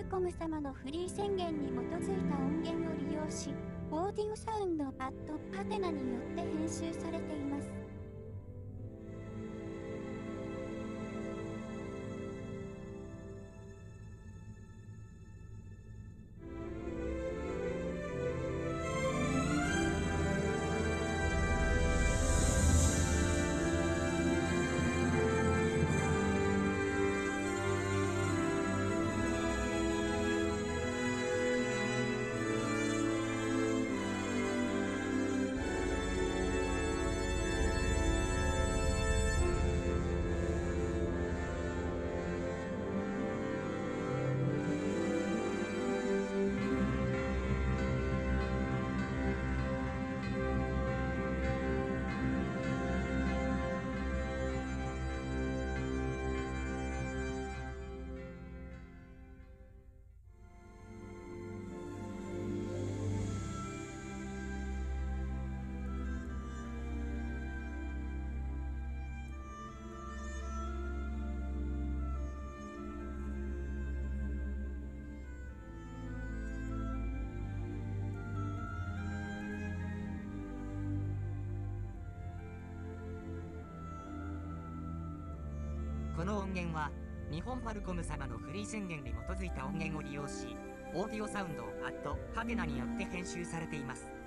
ルコム様のフリー宣言に基づいた音源を利用し、オーディオサウンドパッドパテナによって編集されています。の音源は日本ファルコム様のフリー宣言に基づいた音源を利用しオーディオサウンドアットハテナによって編集されています。